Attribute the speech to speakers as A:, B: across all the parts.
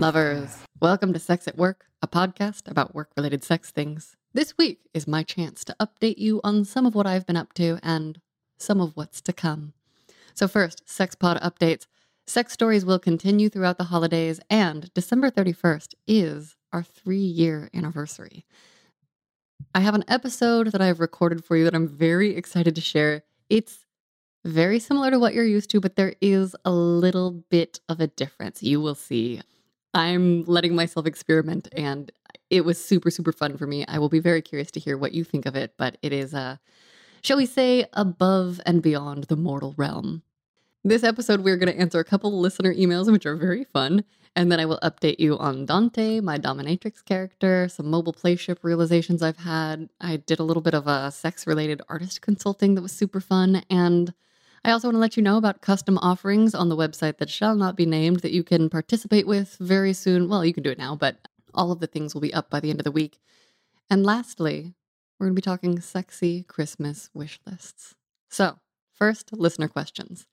A: Lovers, welcome to Sex at Work, a podcast about work related sex things. This week is my chance to update you on some of what I've been up to and some of what's to come. So, first, Sex Pod updates. Sex stories will continue throughout the holidays, and December 31st is our three year anniversary. I have an episode that I've recorded for you that I'm very excited to share. It's very similar to what you're used to, but there is a little bit of a difference. You will see. I'm letting myself experiment and it was super super fun for me. I will be very curious to hear what you think of it, but it is uh shall we say above and beyond the mortal realm. This episode we're going to answer a couple listener emails which are very fun and then I will update you on Dante, my dominatrix character, some mobile playship realizations I've had. I did a little bit of a sex related artist consulting that was super fun and I also want to let you know about custom offerings on the website that shall not be named that you can participate with very soon. Well, you can do it now, but all of the things will be up by the end of the week. And lastly, we're going to be talking sexy Christmas wish lists. So, first, listener questions.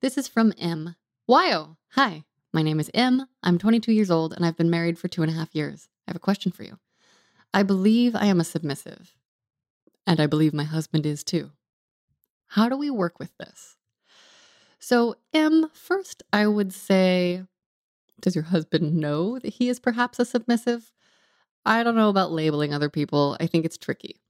A: This is from M. Wyoh. Hi, my name is M. I'm 22 years old and I've been married for two and a half years. I have a question for you. I believe I am a submissive, and I believe my husband is too. How do we work with this? So, M, first, I would say, does your husband know that he is perhaps a submissive? I don't know about labeling other people. I think it's tricky.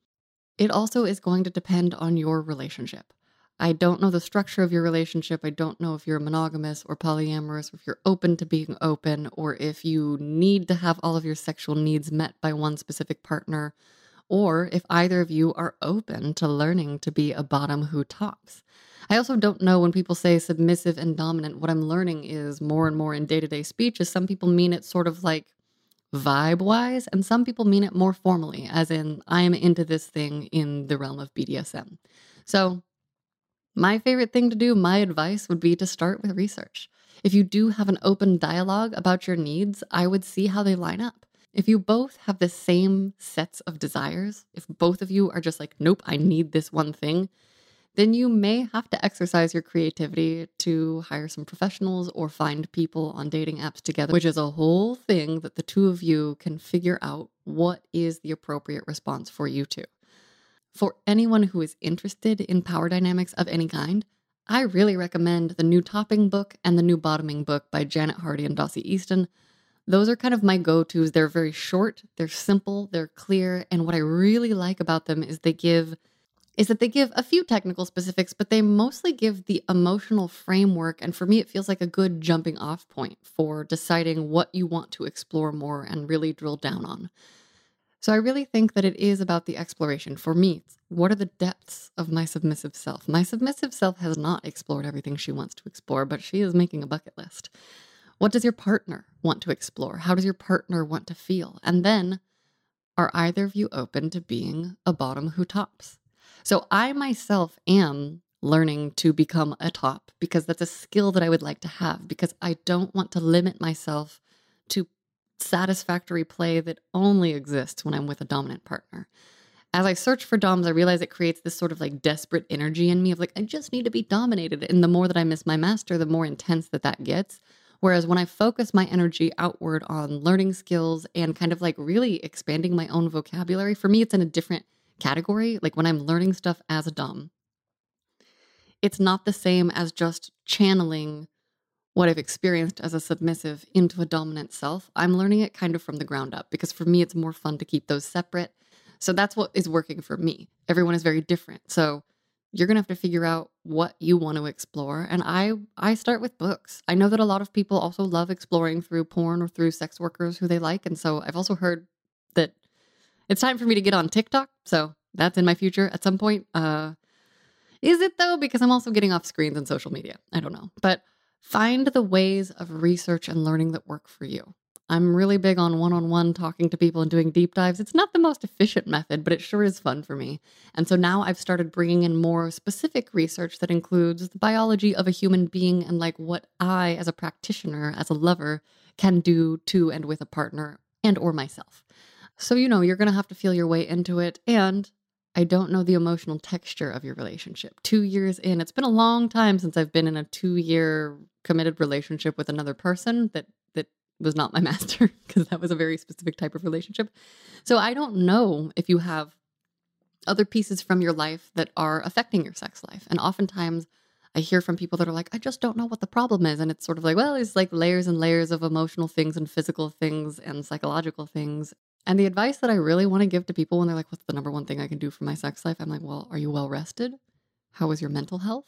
A: It also is going to depend on your relationship. I don't know the structure of your relationship. I don't know if you're monogamous or polyamorous, or if you're open to being open, or if you need to have all of your sexual needs met by one specific partner, or if either of you are open to learning to be a bottom who tops. I also don't know when people say submissive and dominant. What I'm learning is more and more in day to day speech is some people mean it sort of like vibe wise, and some people mean it more formally, as in, I am into this thing in the realm of BDSM. So, my favorite thing to do, my advice would be to start with research. If you do have an open dialogue about your needs, I would see how they line up. If you both have the same sets of desires, if both of you are just like, nope, I need this one thing, then you may have to exercise your creativity to hire some professionals or find people on dating apps together, which is a whole thing that the two of you can figure out what is the appropriate response for you two. For anyone who is interested in power dynamics of any kind, I really recommend the new topping book and the new bottoming book by Janet Hardy and Dossie Easton. Those are kind of my go tos. They're very short, they're simple, they're clear. And what I really like about them is they give is that they give a few technical specifics, but they mostly give the emotional framework. And for me, it feels like a good jumping off point for deciding what you want to explore more and really drill down on. So I really think that it is about the exploration. For me, what are the depths of my submissive self? My submissive self has not explored everything she wants to explore, but she is making a bucket list. What does your partner want to explore? How does your partner want to feel? And then, are either of you open to being a bottom who tops? So I myself am learning to become a top because that's a skill that I would like to have because I don't want to limit myself to satisfactory play that only exists when I'm with a dominant partner. As I search for DOMs, I realize it creates this sort of like desperate energy in me of like, I just need to be dominated. And the more that I miss my master, the more intense that that gets. Whereas when I focus my energy outward on learning skills and kind of like really expanding my own vocabulary, for me, it's in a different category, like when I'm learning stuff as a Dom, it's not the same as just channeling what I've experienced as a submissive into a dominant self. I'm learning it kind of from the ground up because for me, it's more fun to keep those separate. So that's what is working for me. Everyone is very different. So you're going to have to figure out what you want to explore and i i start with books i know that a lot of people also love exploring through porn or through sex workers who they like and so i've also heard that it's time for me to get on TikTok, so that's in my future at some point. Uh, is it though? Because I'm also getting off screens and social media. I don't know. But find the ways of research and learning that work for you. I'm really big on one on one talking to people and doing deep dives. It's not the most efficient method, but it sure is fun for me. And so now I've started bringing in more specific research that includes the biology of a human being and like what I, as a practitioner, as a lover, can do to and with a partner and or myself. So, you know, you're going to have to feel your way into it. And I don't know the emotional texture of your relationship. Two years in, it's been a long time since I've been in a two year committed relationship with another person that was not my master because that was a very specific type of relationship. So I don't know if you have other pieces from your life that are affecting your sex life. And oftentimes I hear from people that are like, I just don't know what the problem is. And it's sort of like, well, it's like layers and layers of emotional things and physical things and psychological things. And the advice that I really want to give to people when they're like, what's the number one thing I can do for my sex life? I'm like, well, are you well rested? How is your mental health?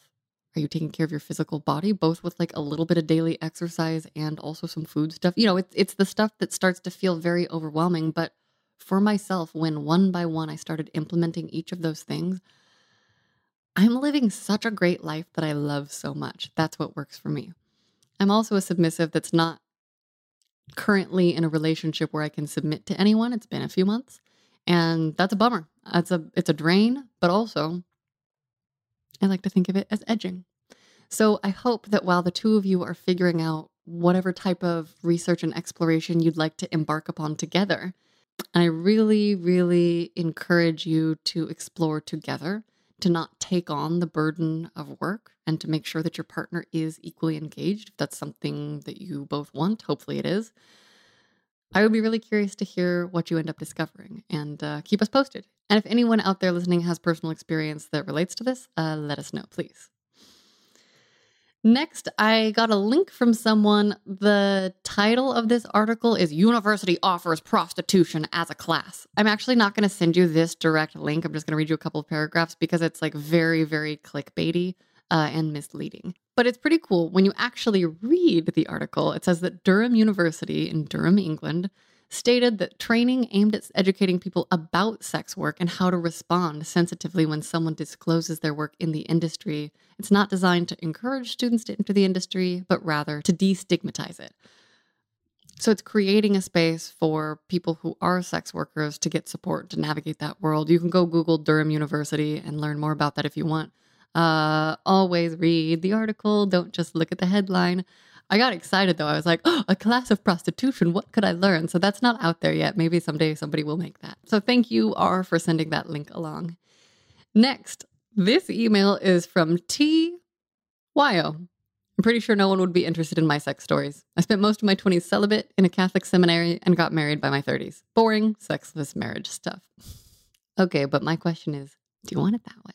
A: Are you taking care of your physical body, both with like a little bit of daily exercise and also some food stuff? You know, it's it's the stuff that starts to feel very overwhelming. But for myself, when one by one I started implementing each of those things, I'm living such a great life that I love so much. That's what works for me. I'm also a submissive that's not currently in a relationship where I can submit to anyone. It's been a few months, and that's a bummer. It's a it's a drain, but also I like to think of it as edging. So I hope that while the two of you are figuring out whatever type of research and exploration you'd like to embark upon together, I really, really encourage you to explore together, to not take on the burden of work, and to make sure that your partner is equally engaged. If that's something that you both want, hopefully it is. I would be really curious to hear what you end up discovering and uh, keep us posted. And if anyone out there listening has personal experience that relates to this, uh, let us know, please. Next, I got a link from someone. The title of this article is University Offers Prostitution as a Class. I'm actually not going to send you this direct link. I'm just going to read you a couple of paragraphs because it's like very, very clickbaity uh, and misleading. But it's pretty cool. When you actually read the article, it says that Durham University in Durham, England, stated that training aimed at educating people about sex work and how to respond sensitively when someone discloses their work in the industry. It's not designed to encourage students to enter the industry, but rather to destigmatize it. So it's creating a space for people who are sex workers to get support to navigate that world. You can go Google Durham University and learn more about that if you want. Uh, always read the article, don't just look at the headline. I got excited though. I was like, oh, a class of prostitution. What could I learn? So that's not out there yet. Maybe someday somebody will make that. So thank you, R, for sending that link along. Next, this email is from T. Wyoh. I'm pretty sure no one would be interested in my sex stories. I spent most of my 20s celibate in a Catholic seminary and got married by my 30s. Boring, sexless marriage stuff. Okay, but my question is do you want it that way?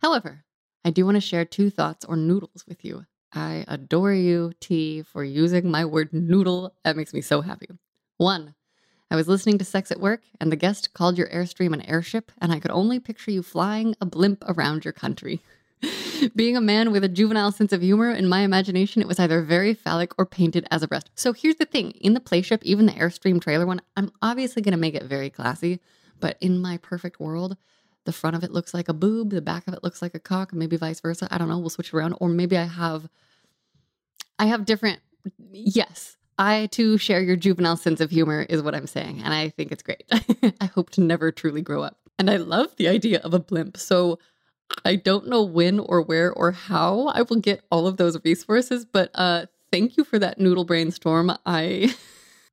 A: However, I do want to share two thoughts or noodles with you I adore you, T, for using my word noodle. That makes me so happy. One, I was listening to Sex at Work, and the guest called your Airstream an airship, and I could only picture you flying a blimp around your country. Being a man with a juvenile sense of humor, in my imagination, it was either very phallic or painted as a breast. So here's the thing in the playship, even the Airstream trailer one, I'm obviously going to make it very classy, but in my perfect world, the front of it looks like a boob, the back of it looks like a cock, maybe vice versa. I don't know. We'll switch it around. Or maybe I have I have different yes. I too share your juvenile sense of humor, is what I'm saying. And I think it's great. I hope to never truly grow up. And I love the idea of a blimp. So I don't know when or where or how I will get all of those resources, but uh, thank you for that noodle brainstorm. I.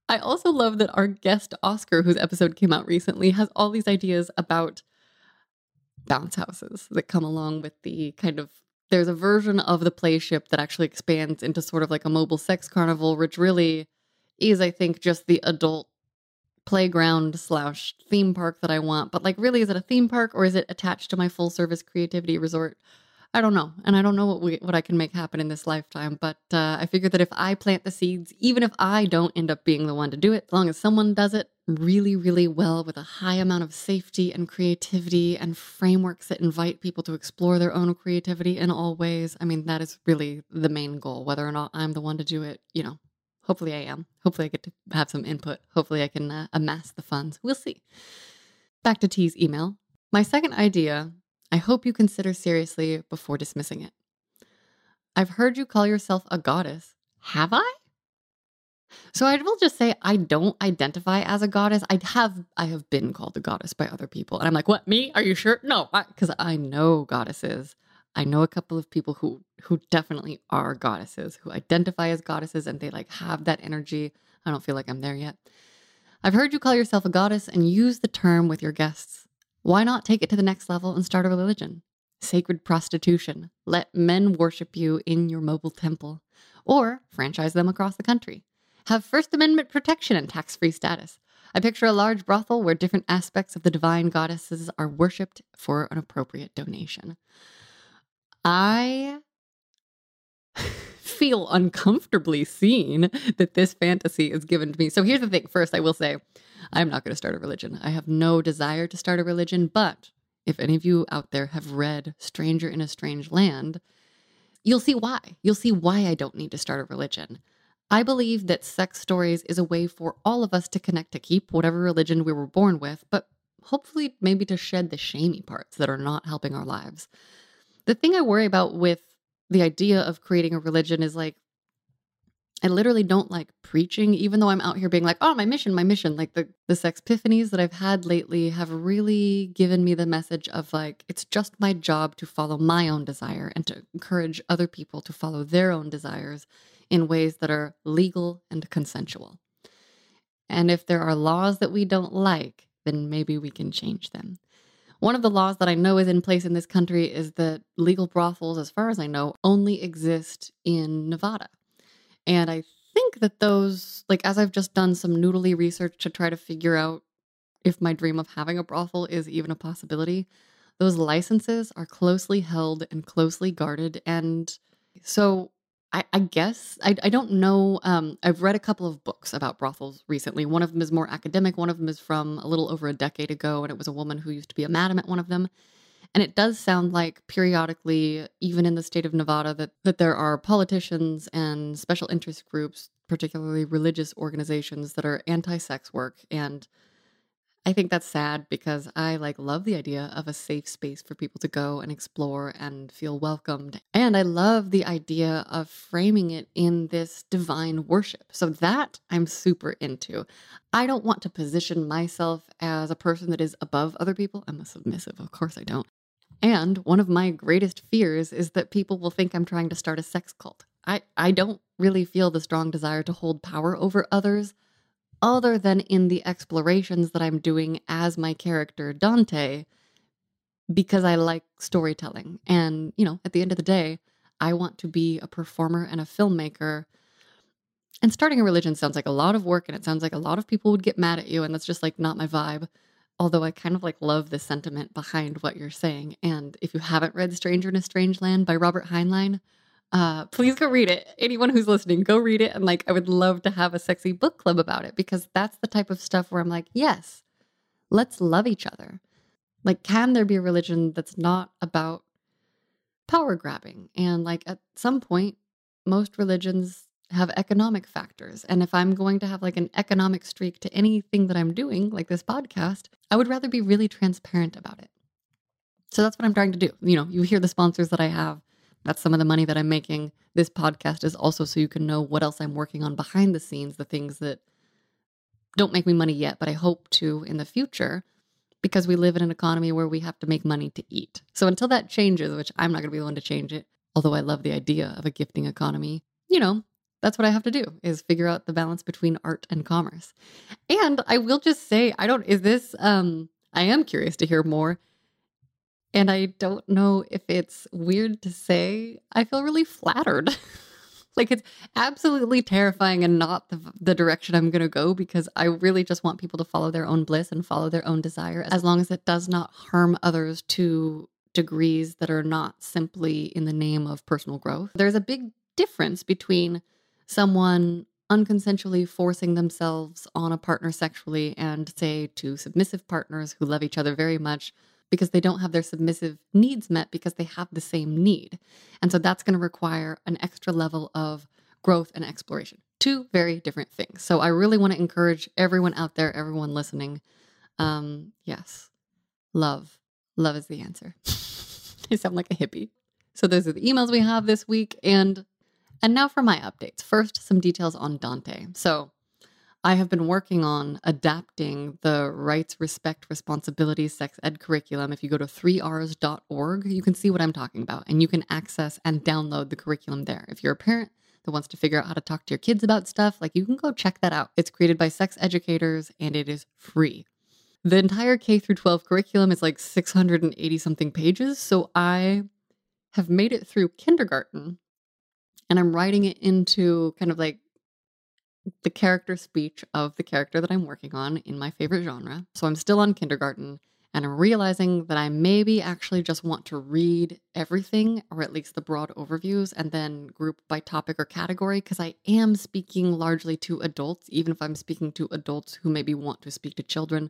A: I also love that our guest Oscar, whose episode came out recently, has all these ideas about bounce houses that come along with the kind of there's a version of the playship that actually expands into sort of like a mobile sex carnival, which really is, I think, just the adult playground slash theme park that I want. But like, really, is it a theme park or is it attached to my full service creativity resort? I don't know, and I don't know what we what I can make happen in this lifetime. But uh, I figure that if I plant the seeds, even if I don't end up being the one to do it, as long as someone does it, really, really well with a high amount of safety and creativity and frameworks that invite people to explore their own creativity in all ways. I mean, that is really the main goal. Whether or not I'm the one to do it, you know, hopefully I am. Hopefully I get to have some input. Hopefully I can uh, amass the funds. We'll see. Back to T's email. My second idea, I hope you consider seriously before dismissing it. I've heard you call yourself a goddess. Have I? So I will just say I don't identify as a goddess. I have I have been called a goddess by other people, and I'm like, what? Me? Are you sure? No, because I, I know goddesses. I know a couple of people who who definitely are goddesses, who identify as goddesses, and they like have that energy. I don't feel like I'm there yet. I've heard you call yourself a goddess and use the term with your guests. Why not take it to the next level and start a religion? Sacred prostitution. Let men worship you in your mobile temple, or franchise them across the country. Have First Amendment protection and tax free status. I picture a large brothel where different aspects of the divine goddesses are worshipped for an appropriate donation. I feel uncomfortably seen that this fantasy is given to me. So here's the thing first, I will say, I'm not going to start a religion. I have no desire to start a religion, but if any of you out there have read Stranger in a Strange Land, you'll see why. You'll see why I don't need to start a religion. I believe that sex stories is a way for all of us to connect to keep whatever religion we were born with, but hopefully maybe to shed the shamey parts that are not helping our lives. The thing I worry about with the idea of creating a religion is like I literally don't like preaching, even though I'm out here being like, oh, my mission, my mission. Like the, the sex epiphanies that I've had lately have really given me the message of like, it's just my job to follow my own desire and to encourage other people to follow their own desires in ways that are legal and consensual. And if there are laws that we don't like, then maybe we can change them. One of the laws that I know is in place in this country is that legal brothels, as far as I know, only exist in Nevada. And I think that those, like, as I've just done some noodly research to try to figure out if my dream of having a brothel is even a possibility, those licenses are closely held and closely guarded. And so I, I guess I, I don't know. Um, I've read a couple of books about brothels recently. One of them is more academic. One of them is from a little over a decade ago, and it was a woman who used to be a madam at one of them. And it does sound like periodically, even in the state of Nevada, that that there are politicians and special interest groups, particularly religious organizations, that are anti-sex work and I think that's sad because I like love the idea of a safe space for people to go and explore and feel welcomed. And I love the idea of framing it in this divine worship. So that I'm super into. I don't want to position myself as a person that is above other people. I'm a submissive, of course I don't. And one of my greatest fears is that people will think I'm trying to start a sex cult. I, I don't really feel the strong desire to hold power over others other than in the explorations that I'm doing as my character Dante because I like storytelling. And, you know, at the end of the day, I want to be a performer and a filmmaker. And starting a religion sounds like a lot of work and it sounds like a lot of people would get mad at you. And that's just like not my vibe. Although I kind of like love the sentiment behind what you're saying. And if you haven't read Stranger in a Strange Land by Robert Heinlein, uh, please go read it. Anyone who's listening, go read it. And like, I would love to have a sexy book club about it because that's the type of stuff where I'm like, yes, let's love each other. Like, can there be a religion that's not about power grabbing? And like, at some point, most religions have economic factors. And if I'm going to have like an economic streak to anything that I'm doing, like this podcast, I would rather be really transparent about it. So that's what I'm trying to do. You know, you hear the sponsors that I have that's some of the money that I'm making. This podcast is also so you can know what else I'm working on behind the scenes, the things that don't make me money yet, but I hope to in the future because we live in an economy where we have to make money to eat. So until that changes, which I'm not going to be the one to change it, although I love the idea of a gifting economy, you know, that's what I have to do is figure out the balance between art and commerce. And I will just say, I don't, is this, um, I am curious to hear more. And I don't know if it's weird to say, I feel really flattered. like it's absolutely terrifying and not the, the direction I'm going to go because I really just want people to follow their own bliss and follow their own desire as long as it does not harm others to degrees that are not simply in the name of personal growth. There's a big difference between someone unconsensually forcing themselves on a partner sexually and, say, two submissive partners who love each other very much because they don't have their submissive needs met because they have the same need. And so that's going to require an extra level of growth and exploration. Two very different things. So I really want to encourage everyone out there, everyone listening. Um, yes, love. Love is the answer. I sound like a hippie. So those are the emails we have this week. And and now for my updates. First, some details on Dante. So I have been working on adapting the rights, respect, responsibility, sex ed curriculum. If you go to 3rs.org, you can see what I'm talking about and you can access and download the curriculum there. If you're a parent that wants to figure out how to talk to your kids about stuff, like you can go check that out. It's created by sex educators and it is free. The entire K through 12 curriculum is like 680 something pages, so I have made it through kindergarten and I'm writing it into kind of like the character speech of the character that I'm working on in my favorite genre. So I'm still on kindergarten and I'm realizing that I maybe actually just want to read everything, or at least the broad overviews, and then group by topic or category, because I am speaking largely to adults, even if I'm speaking to adults who maybe want to speak to children.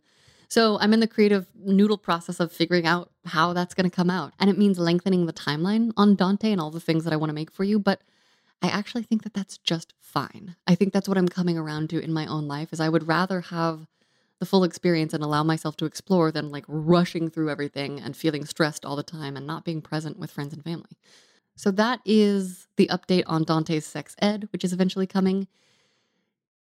A: So I'm in the creative noodle process of figuring out how that's going to come out. And it means lengthening the timeline on Dante and all the things that I want to make for you. But I actually think that that's just fine. I think that's what I'm coming around to in my own life is I would rather have the full experience and allow myself to explore than like rushing through everything and feeling stressed all the time and not being present with friends and family. So that is the update on Dante's Sex Ed, which is eventually coming.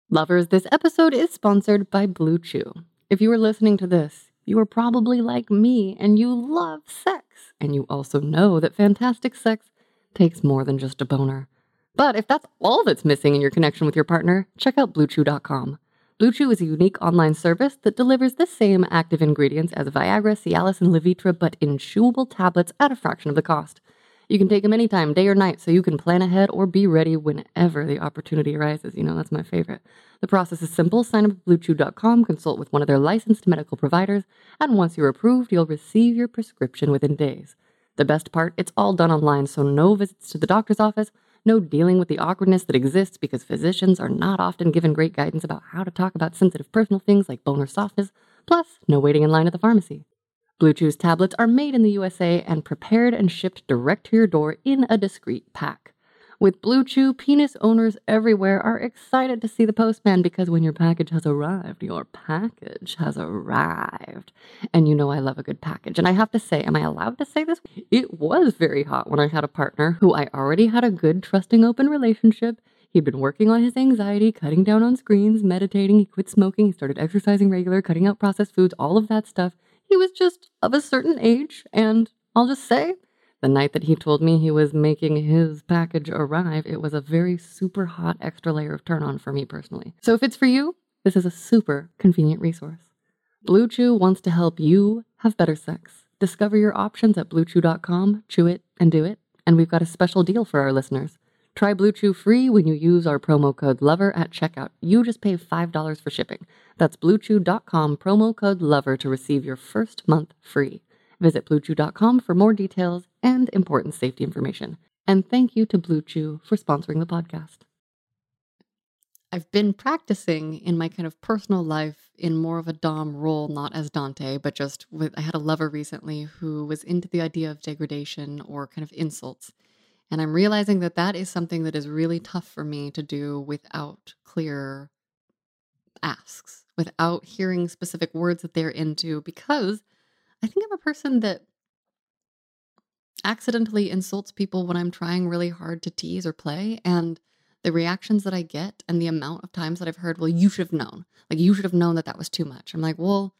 A: Lovers, this episode is sponsored by Blue Chew. If you are listening to this, you are probably like me and you love sex, and you also know that fantastic sex takes more than just a boner. But if that's all that's missing in your connection with your partner, check out BlueChew.com. BlueChew is a unique online service that delivers the same active ingredients as Viagra, Cialis, and Levitra, but in chewable tablets at a fraction of the cost. You can take them anytime, day or night, so you can plan ahead or be ready whenever the opportunity arises. You know, that's my favorite. The process is simple. Sign up at bluechew.com, consult with one of their licensed medical providers, and once you're approved, you'll receive your prescription within days. The best part, it's all done online, so no visits to the doctor's office, no dealing with the awkwardness that exists because physicians are not often given great guidance about how to talk about sensitive personal things like bone or softness, plus, no waiting in line at the pharmacy. Blue Chew's tablets are made in the USA and prepared and shipped direct to your door in a discreet pack. With Blue Chew, penis owners everywhere are excited to see the postman because when your package has arrived, your package has arrived. And you know I love a good package. And I have to say, am I allowed to say this? It was very hot when I had a partner who I already had a good, trusting, open relationship. He'd been working on his anxiety, cutting down on screens, meditating, he quit smoking, he started exercising regular, cutting out processed foods, all of that stuff. He was just of a certain age, and I'll just say, the night that he told me he was making his package arrive, it was a very super hot extra layer of turn on for me personally. So if it's for you, this is a super convenient resource. Blue Chew wants to help you have better sex. Discover your options at bluechew.com, chew it and do it. And we've got a special deal for our listeners. Try Blue Chew free when you use our promo code LOVER at checkout. You just pay $5 for shipping. That's bluechew.com, promo code LOVER to receive your first month free. Visit BlueChew.com for more details and important safety information. And thank you to Blue Chew for sponsoring the podcast. I've been practicing in my kind of personal life in more of a Dom role, not as Dante, but just with. I had a lover recently who was into the idea of degradation or kind of insults. And I'm realizing that that is something that is really tough for me to do without clear asks, without hearing specific words that they're into, because I think I'm a person that accidentally insults people when I'm trying really hard to tease or play. And the reactions that I get and the amount of times that I've heard, well, you should have known. Like, you should have known that that was too much. I'm like, well,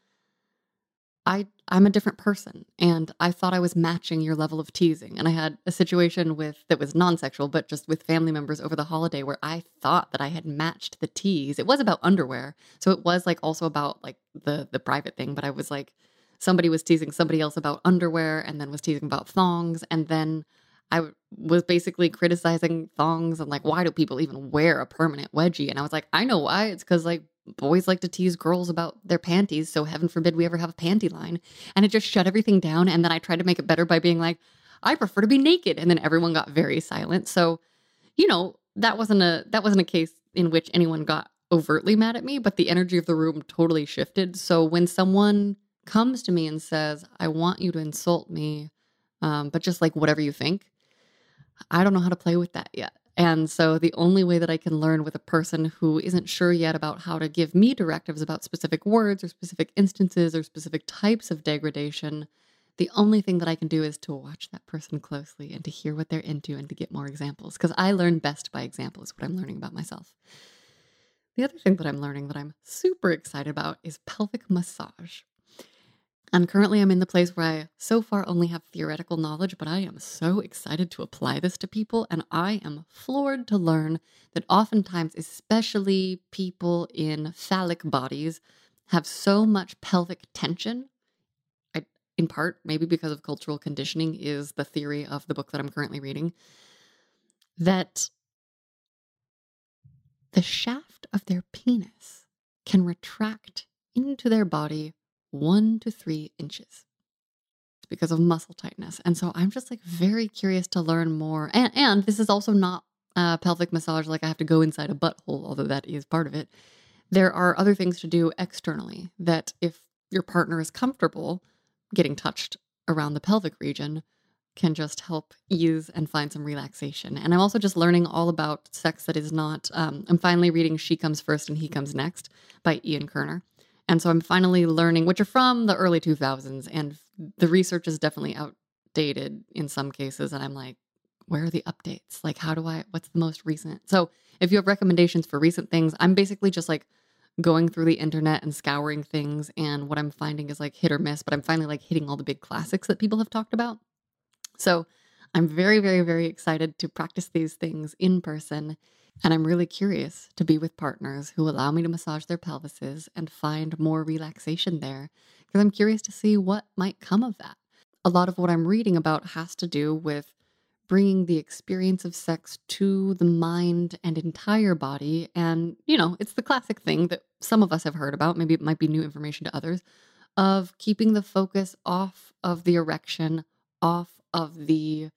A: I I'm a different person and I thought I was matching your level of teasing and I had a situation with that was non-sexual but just with family members over the holiday where I thought that I had matched the tease. It was about underwear. So it was like also about like the the private thing but I was like somebody was teasing somebody else about underwear and then was teasing about thongs. And then I was basically criticizing thongs and like why do people even wear a permanent wedgie? And I was like I know why. It's cuz like boys like to tease girls about their panties so heaven forbid we ever have a panty line. And it just shut everything down. And then I tried to make it better by being like I prefer to be naked. And then everyone got very silent. So you know that wasn't a that wasn't a case in which anyone got overtly mad at me but the energy of the room totally shifted. So when someone comes to me and says, I want you to insult me, um, but just like whatever you think, I don't know how to play with that yet. And so the only way that I can learn with a person who isn't sure yet about how to give me directives about specific words or specific instances or specific types of degradation, the only thing that I can do is to watch that person closely and to hear what they're into and to get more examples. Because I learn best by examples, what I'm learning about myself. The other thing that I'm learning that I'm super excited about is pelvic massage. And currently, I'm in the place where I so far only have theoretical knowledge, but I am so excited to apply this to people. And I am floored to learn that oftentimes, especially people in phallic bodies, have so much pelvic tension. I, in part, maybe because of cultural conditioning, is the theory of the book that I'm currently reading, that the shaft of their penis can retract into their body one to three inches It's because of muscle tightness. And so I'm just like very curious to learn more. And, and this is also not pelvic massage, like I have to go inside a butthole, although that is part of it. There are other things to do externally that if your partner is comfortable getting touched around the pelvic region, can just help ease and find some relaxation. And I'm also just learning all about sex that is not. Um, I'm finally reading She Comes First and He Comes Next by Ian Kerner. And so I'm finally learning, which are from the early 2000s, and the research is definitely outdated in some cases. And I'm like, where are the updates? Like, how do I, what's the most recent? So if you have recommendations for recent things, I'm basically just like going through the internet and scouring things. And what I'm finding is like hit or miss, but I'm finally like hitting all the big classics that people have talked about. So I'm very, very, very excited to practice these things in person. And I'm really curious to be with partners who allow me to massage their pelvises and find more relaxation there because I'm curious to see what might come of that. A lot of what I'm reading about has to do with bringing the experience of sex to the mind and entire body. And, you know, it's the classic thing that some of us have heard about. Maybe it might be new information to others of keeping the focus off of the erection, off of the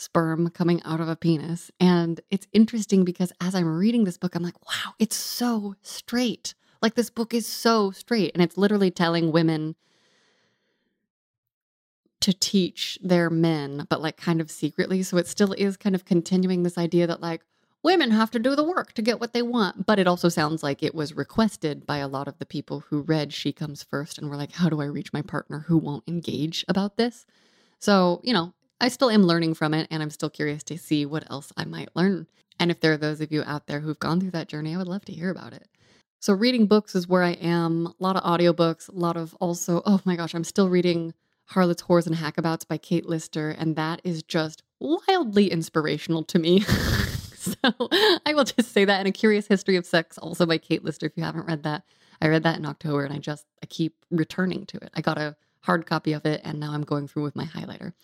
A: sperm coming out of a penis. And it's interesting because as I'm reading this book, I'm like, wow, it's so straight. Like this book is so straight. And it's literally telling women to teach their men, but like kind of secretly. So it still is kind of continuing this idea that like women have to do the work to get what they want. But it also sounds like it was requested by a lot of the people who read She Comes First and were like, how do I reach my partner who won't engage about this? So, you know, I still am learning from it and I'm still curious to see what else I might learn. And if there are those of you out there who've gone through that journey, I would love to hear about it. So, reading books is where I am. A lot of audiobooks, a lot of also, oh my gosh, I'm still reading Harlots, Whores, and Hackabouts by Kate Lister, and that is just wildly inspirational to me. so, I will just say that. And A Curious History of Sex, also by Kate Lister, if you haven't read that. I read that in October and I just, I keep returning to it. I got a hard copy of it, and now I'm going through with my highlighter.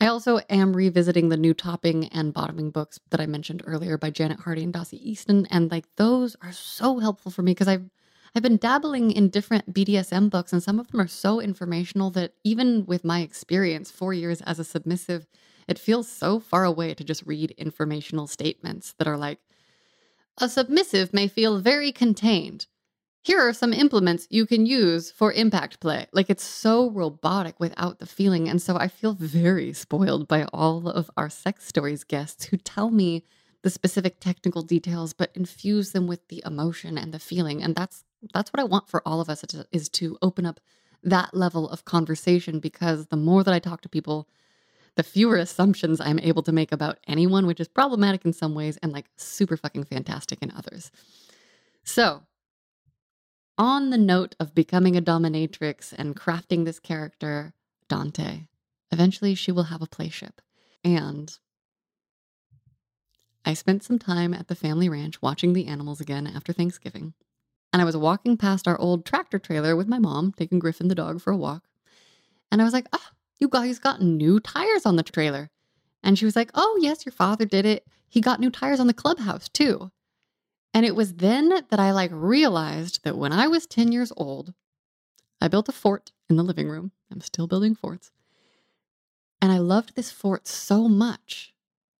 A: I also am revisiting the new topping and bottoming books that I mentioned earlier by Janet Hardy and Dossie Easton, and like those are so helpful for me because I've I've been dabbling in different BDSM books, and some of them are so informational that even with my experience, four years as a submissive, it feels so far away to just read informational statements that are like, a submissive may feel very contained here are some implements you can use for impact play. Like it's so robotic without the feeling. And so I feel very spoiled by all of our sex stories guests who tell me the specific technical details, but infuse them with the emotion and the feeling. And that's that's what I want for all of us is to open up that level of conversation because the more that I talk to people, the fewer assumptions I'm able to make about anyone, which is problematic in some ways and like super fucking fantastic in others. So, on the note of becoming a dominatrix and crafting this character, Dante, eventually she will have a playship. And I spent some time at the family ranch watching the animals again after Thanksgiving. And I was walking past our old tractor trailer with my mom, taking Griffin the dog for a walk. And I was like, oh, you guys got new tires on the trailer. And she was like, oh, yes, your father did it. He got new tires on the clubhouse too. And it was then that I like realized that when I was 10 years old, I built a fort in the living room. I'm still building forts. And I loved this fort so much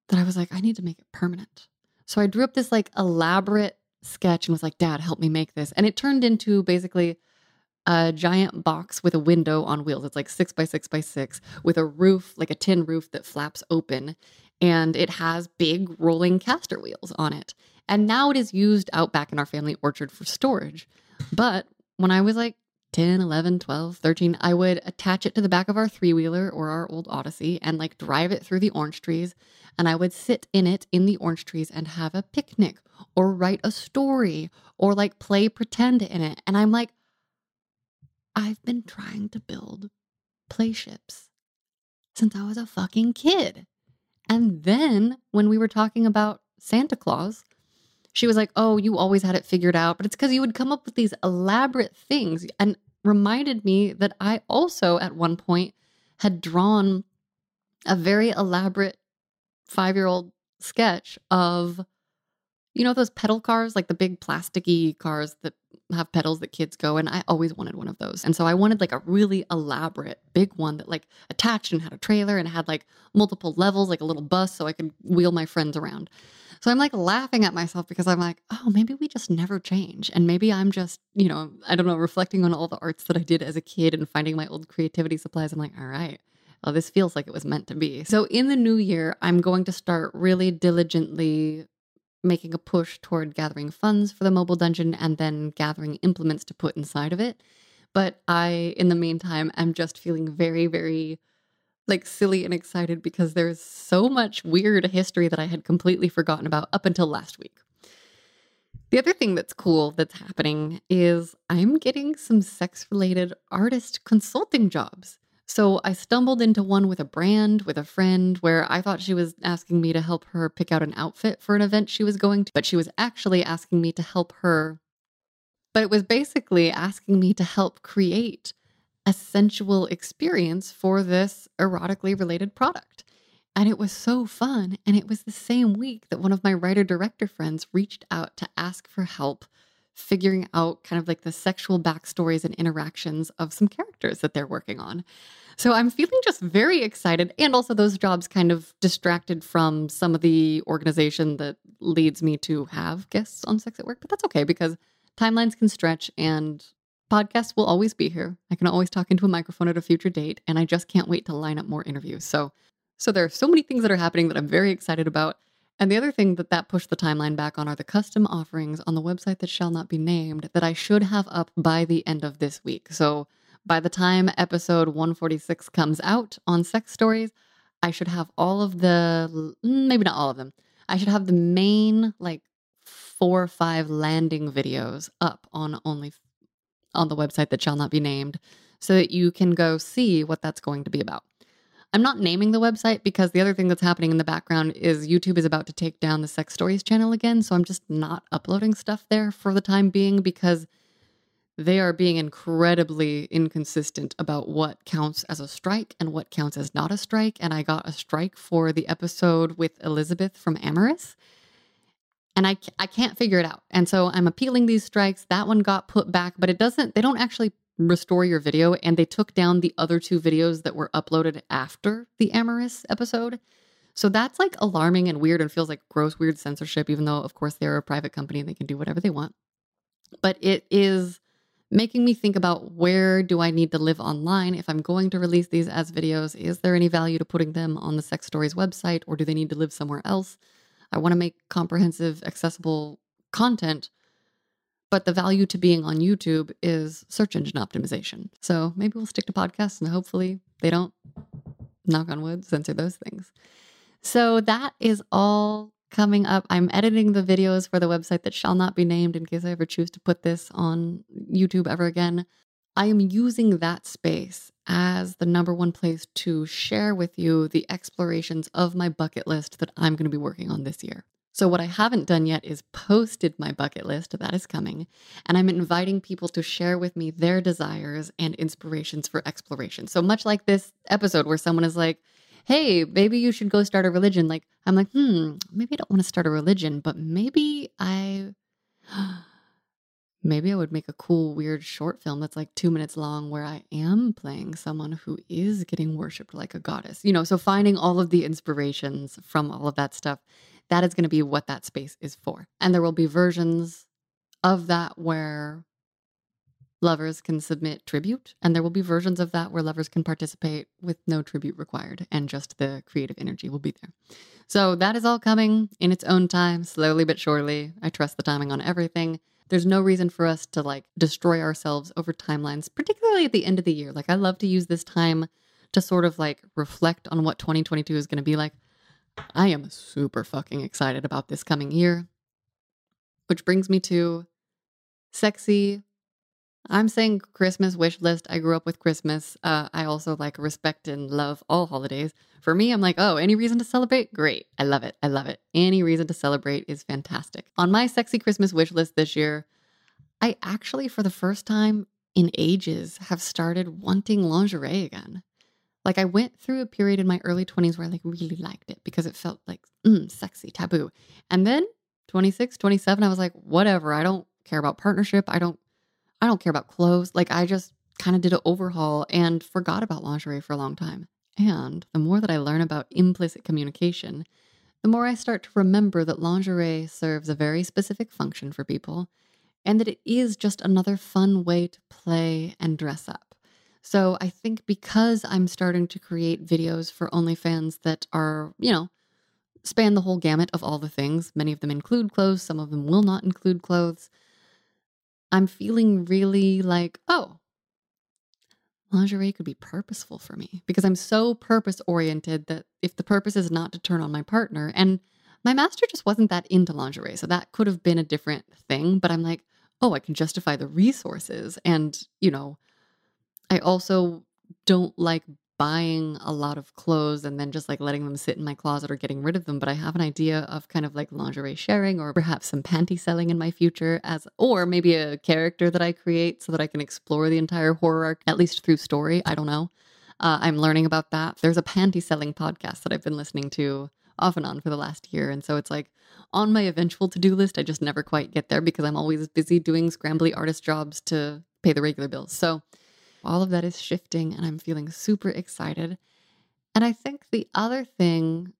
A: that I was like, I need to make it permanent. So I drew up this like elaborate sketch and was like, Dad, help me make this. And it turned into basically a giant box with a window on wheels. It's like six by six by six with a roof, like a tin roof that flaps open. And it has big rolling caster wheels on it. And now it is used out back in our family orchard for storage. But when I was like 10, 11, 12, 13, I would attach it to the back of our three wheeler or our old Odyssey and like drive it through the orange trees. And I would sit in it in the orange trees and have a picnic or write a story or like play pretend in it. And I'm like, I've been trying to build play ships since I was a fucking kid. And then when we were talking about Santa Claus, she was like, Oh, you always had it figured out. But it's because you would come up with these elaborate things and reminded me that I also, at one point, had drawn a very elaborate five year old sketch of You know those pedal cars, like the big plasticky cars that have pedals that kids go in? I always wanted one of those. And so I wanted like a really elaborate big one that like attached and had a trailer and had like multiple levels, like a little bus so I could wheel my friends around. So I'm like laughing at myself because I'm like, oh, maybe we just never change. And maybe I'm just, you know, I don't know, reflecting on all the arts that I did as a kid and finding my old creativity supplies. I'm like, all right, well, this feels like it was meant to be. So in the new year, I'm going to start really diligently making a push toward gathering funds for the mobile dungeon and then gathering implements to put inside of it. But I, in the meantime, am just feeling very, very like silly and excited because there's so much weird history that I had completely forgotten about up until last week. The other thing that's cool that's happening is I'm getting some sex related artist consulting jobs. So I stumbled into one with a brand with a friend where I thought she was asking me to help her pick out an outfit for an event she was going to, but she was actually asking me to help her. But it was basically asking me to help create a sensual experience for this erotically related product. And it was so fun. And it was the same week that one of my writer director friends reached out to ask for help figuring out kind of like the sexual backstories and interactions of some characters that they're working on. So I'm feeling just very excited. And also, those jobs kind of distracted from some of the organization that leads me to have guests on Sex at Work. But that's okay because timelines can stretch and podcasts will always be here. I can always talk into a microphone at a future date. And I just can't wait to line up more interviews. So, so there are so many things that are happening that I'm very excited about. And the other thing that that pushed the timeline back on are the custom offerings on the website that shall not be named that I should have up by the end of this week. So by the time episode 146 comes out on sex stories, I should have all of the mm, maybe not all of them. I should have the main like four or five landing videos up on only on the website that shall not be named so that you can go see what that's going to be about. I'm not naming the website because the other thing that's happening in the background is YouTube is about to take down the Sex Stories channel again. So I'm just not uploading stuff there for the time being because they are being incredibly inconsistent about what counts as a strike and what counts as not a strike. And I got a strike for the episode with Elizabeth from Amorous. And I, I can't figure it out. And so I'm appealing these strikes. That one got put back, but it doesn't, they don't actually restore your video and they took down the other two videos that were uploaded after the Amorous episode. So that's like alarming and weird and feels like gross, weird censorship, even though, of course, they're a private company and they can do whatever they want. But it is making me think about where do I need to live online if I'm going to release these as videos? Is there any value to putting them on the Sex Stories website or do they need to live somewhere else? I want to make comprehensive, accessible content but the value to being on YouTube is search engine optimization. So maybe we'll stick to podcasts and hopefully they don't, knock on wood, censor those things. So that is all coming up. I'm editing the videos for the website that shall not be named in case I ever choose to put this on YouTube ever again. I am using that space as the number one place to share with you the explorations of my bucket list that I'm going to be working on this year. So, what I haven't done yet is posted my bucket list. That is coming. And I'm inviting people to share with me their desires and inspirations for exploration. So, much like this episode where someone is like, hey, maybe you should go start a religion. Like, I'm like, hmm, maybe I don't want to start a religion, but maybe I. Maybe I would make a cool, weird short film that's like two minutes long where I am playing someone who is getting worshiped like a goddess. You know, so finding all of the inspirations from all of that stuff that is going to be what that space is for. And there will be versions of that where lovers can submit tribute, and there will be versions of that where lovers can participate with no tribute required, and just the creative energy will be there. So that is all coming in its own time, slowly but surely. I trust the timing on everything. There's no reason for us to like destroy ourselves over timelines, particularly at the end of the year. Like, I love to use this time to sort of like reflect on what 2022 is going to be like. I am super fucking excited about this coming year. Which brings me to sexy. I'm saying Christmas wish list. I grew up with Christmas. Uh, I also like respect and love all holidays. For me, I'm like, oh, any reason to celebrate? Great. I love it. I love it. Any reason to celebrate is fantastic. On my sexy Christmas wish list this year, I actually, for the first time in ages, have started wanting lingerie again. Like I went through a period in my early 20s where I like really liked it because it felt like mm, sexy, taboo. And then 26, 27, I was like, whatever. I don't care about partnership. I don't I don't care about clothes. Like I just kind of did an overhaul and forgot about lingerie for a long time. And the more that I learn about implicit communication, the more I start to remember that lingerie serves a very specific function for people and that it is just another fun way to play and dress up. So I think because I'm starting to create videos for OnlyFans that are, you know, span the whole gamut of all the things, many of them include clothes, some of them will not include clothes. I'm feeling really like, oh, lingerie could be purposeful for me because I'm so purpose oriented that if the purpose is not to turn on my partner, and my master just wasn't that into lingerie, so that could have been a different thing, but I'm like, oh, I can justify the resources. And, you know, I also don't like buying a lot of clothes and then just like letting them sit in my closet or getting rid of them but i have an idea of kind of like lingerie sharing or perhaps some panty selling in my future as or maybe a character that i create so that i can explore the entire horror arc at least through story i don't know. Uh, i'm learning about that. There's a panty selling podcast that i've been listening to off and on for the last year and so it's like on my eventual to-do list. I just never quite get there because i'm always busy doing scrambly artist jobs to pay the regular bills. So all of that is shifting and I'm feeling super excited. And I think the other thing,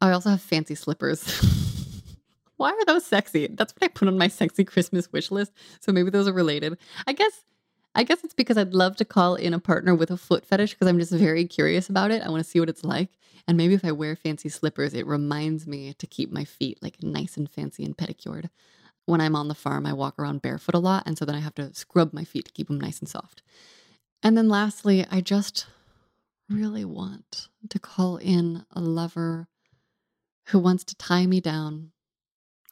A: I also have fancy slippers. Why are those sexy? That's what I put on my sexy Christmas wish list. So maybe those are related. I guess I guess it's because I'd love to call in a partner with a foot fetish because I'm just very curious about it. I want to see what it's like. And maybe if I wear fancy slippers, it reminds me to keep my feet like nice and fancy and pedicured. When I'm on the farm, I walk around barefoot a lot. And so then I have to scrub my feet to keep them nice and soft. And then lastly, I just really want to call in a lover who wants to tie me down,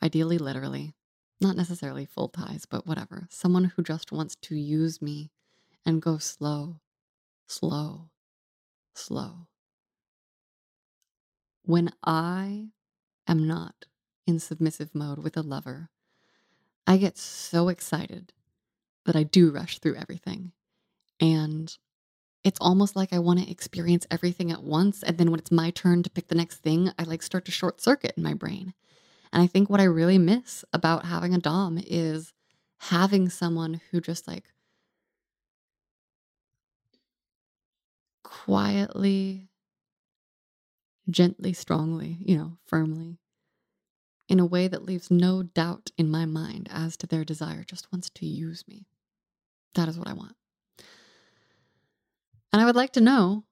A: ideally, literally, not necessarily full ties, but whatever. Someone who just wants to use me and go slow, slow, slow. When I am not in submissive mode with a lover, I get so excited that I do rush through everything. And it's almost like I want to experience everything at once. And then when it's my turn to pick the next thing, I like start to short circuit in my brain. And I think what I really miss about having a Dom is having someone who just like quietly, gently, strongly, you know, firmly, in a way that leaves no doubt in my mind as to their desire, just wants to use me. That is what I want. And I would like to know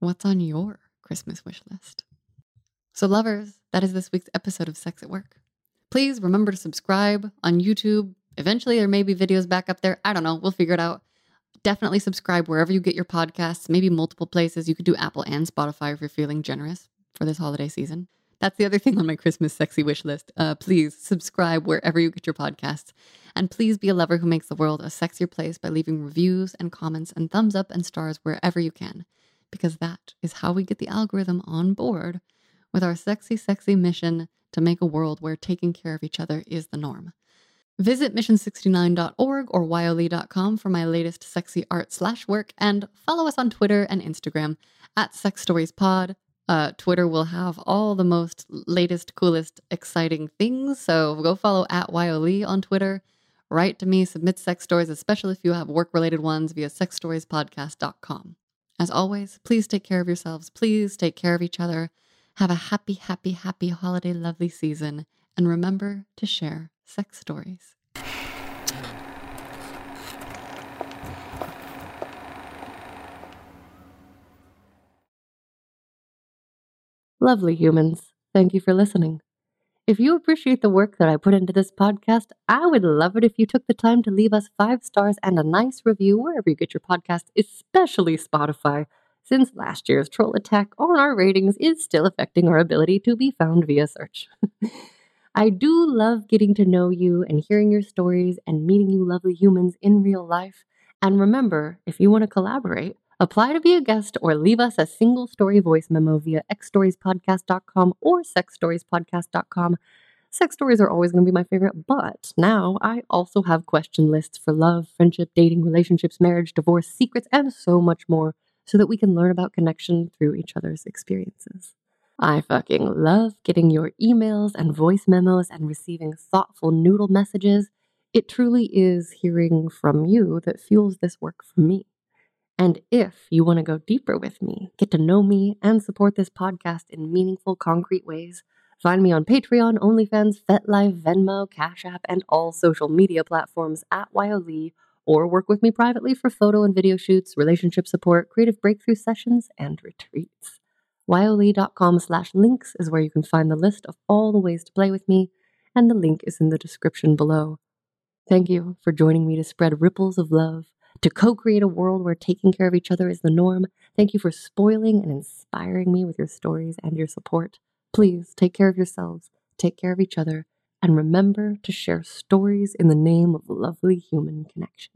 A: what's on your Christmas wish list. So, lovers, that is this week's episode of Sex at Work. Please remember to subscribe on YouTube. Eventually, there may be videos back up there. I don't know. We'll figure it out. Definitely subscribe wherever you get your podcasts, maybe multiple places. You could do Apple and Spotify if you're feeling generous for this holiday season. That's the other thing on my Christmas sexy wish list. Uh, please subscribe wherever you get your podcasts. And please be a lover who makes the world a sexier place by leaving reviews and comments and thumbs up and stars wherever you can, because that is how we get the algorithm on board with our sexy, sexy mission to make a world where taking care of each other is the norm. Visit mission69.org or wyohlee.com for my latest sexy art slash work and follow us on Twitter and Instagram at Sex Stories Pod. Uh, Twitter will have all the most latest, coolest, exciting things. So go follow at wyohlee on Twitter. Write to me, submit sex stories, especially if you have work related ones via sexstoriespodcast.com. As always, please take care of yourselves. Please take care of each other. Have a happy, happy, happy holiday, lovely season. And remember to share sex stories.
B: Lovely humans, thank you for listening. If you appreciate the work that I put into this podcast, I would love it if you took the time to leave us five stars and a nice review wherever you get your podcast, especially Spotify, since last year's troll attack on our ratings is still affecting our ability to be found via search. I do love getting to know you and hearing your stories and meeting you lovely humans in real life. And remember, if you want to collaborate, Apply to be a guest or leave us a single story voice memo via xstoriespodcast.com or sexstoriespodcast.com. Sex stories are always going to be my favorite, but now I also have question lists for love, friendship, dating, relationships, marriage, divorce, secrets, and so much more so that we can learn about connection through each other's experiences. I fucking love getting your emails and voice memos and receiving thoughtful noodle messages. It truly is hearing from you that fuels this work for me. And if you want to go deeper with me, get to know me, and support this podcast in meaningful, concrete ways, find me on Patreon, OnlyFans, FetLife, Venmo, Cash App, and all social media platforms at wyohlee, or work with me privately for photo and video shoots, relationship support, creative breakthrough sessions, and retreats. wyohlee.com slash links is where you can find the list of all the ways to play with me, and the link is in the description below. Thank you for joining me to spread ripples of love to co create a world where taking care of each other is the norm. Thank you for spoiling and inspiring me with your stories and your support. Please take care of yourselves, take care of each other, and remember to share stories in the name of lovely human connection.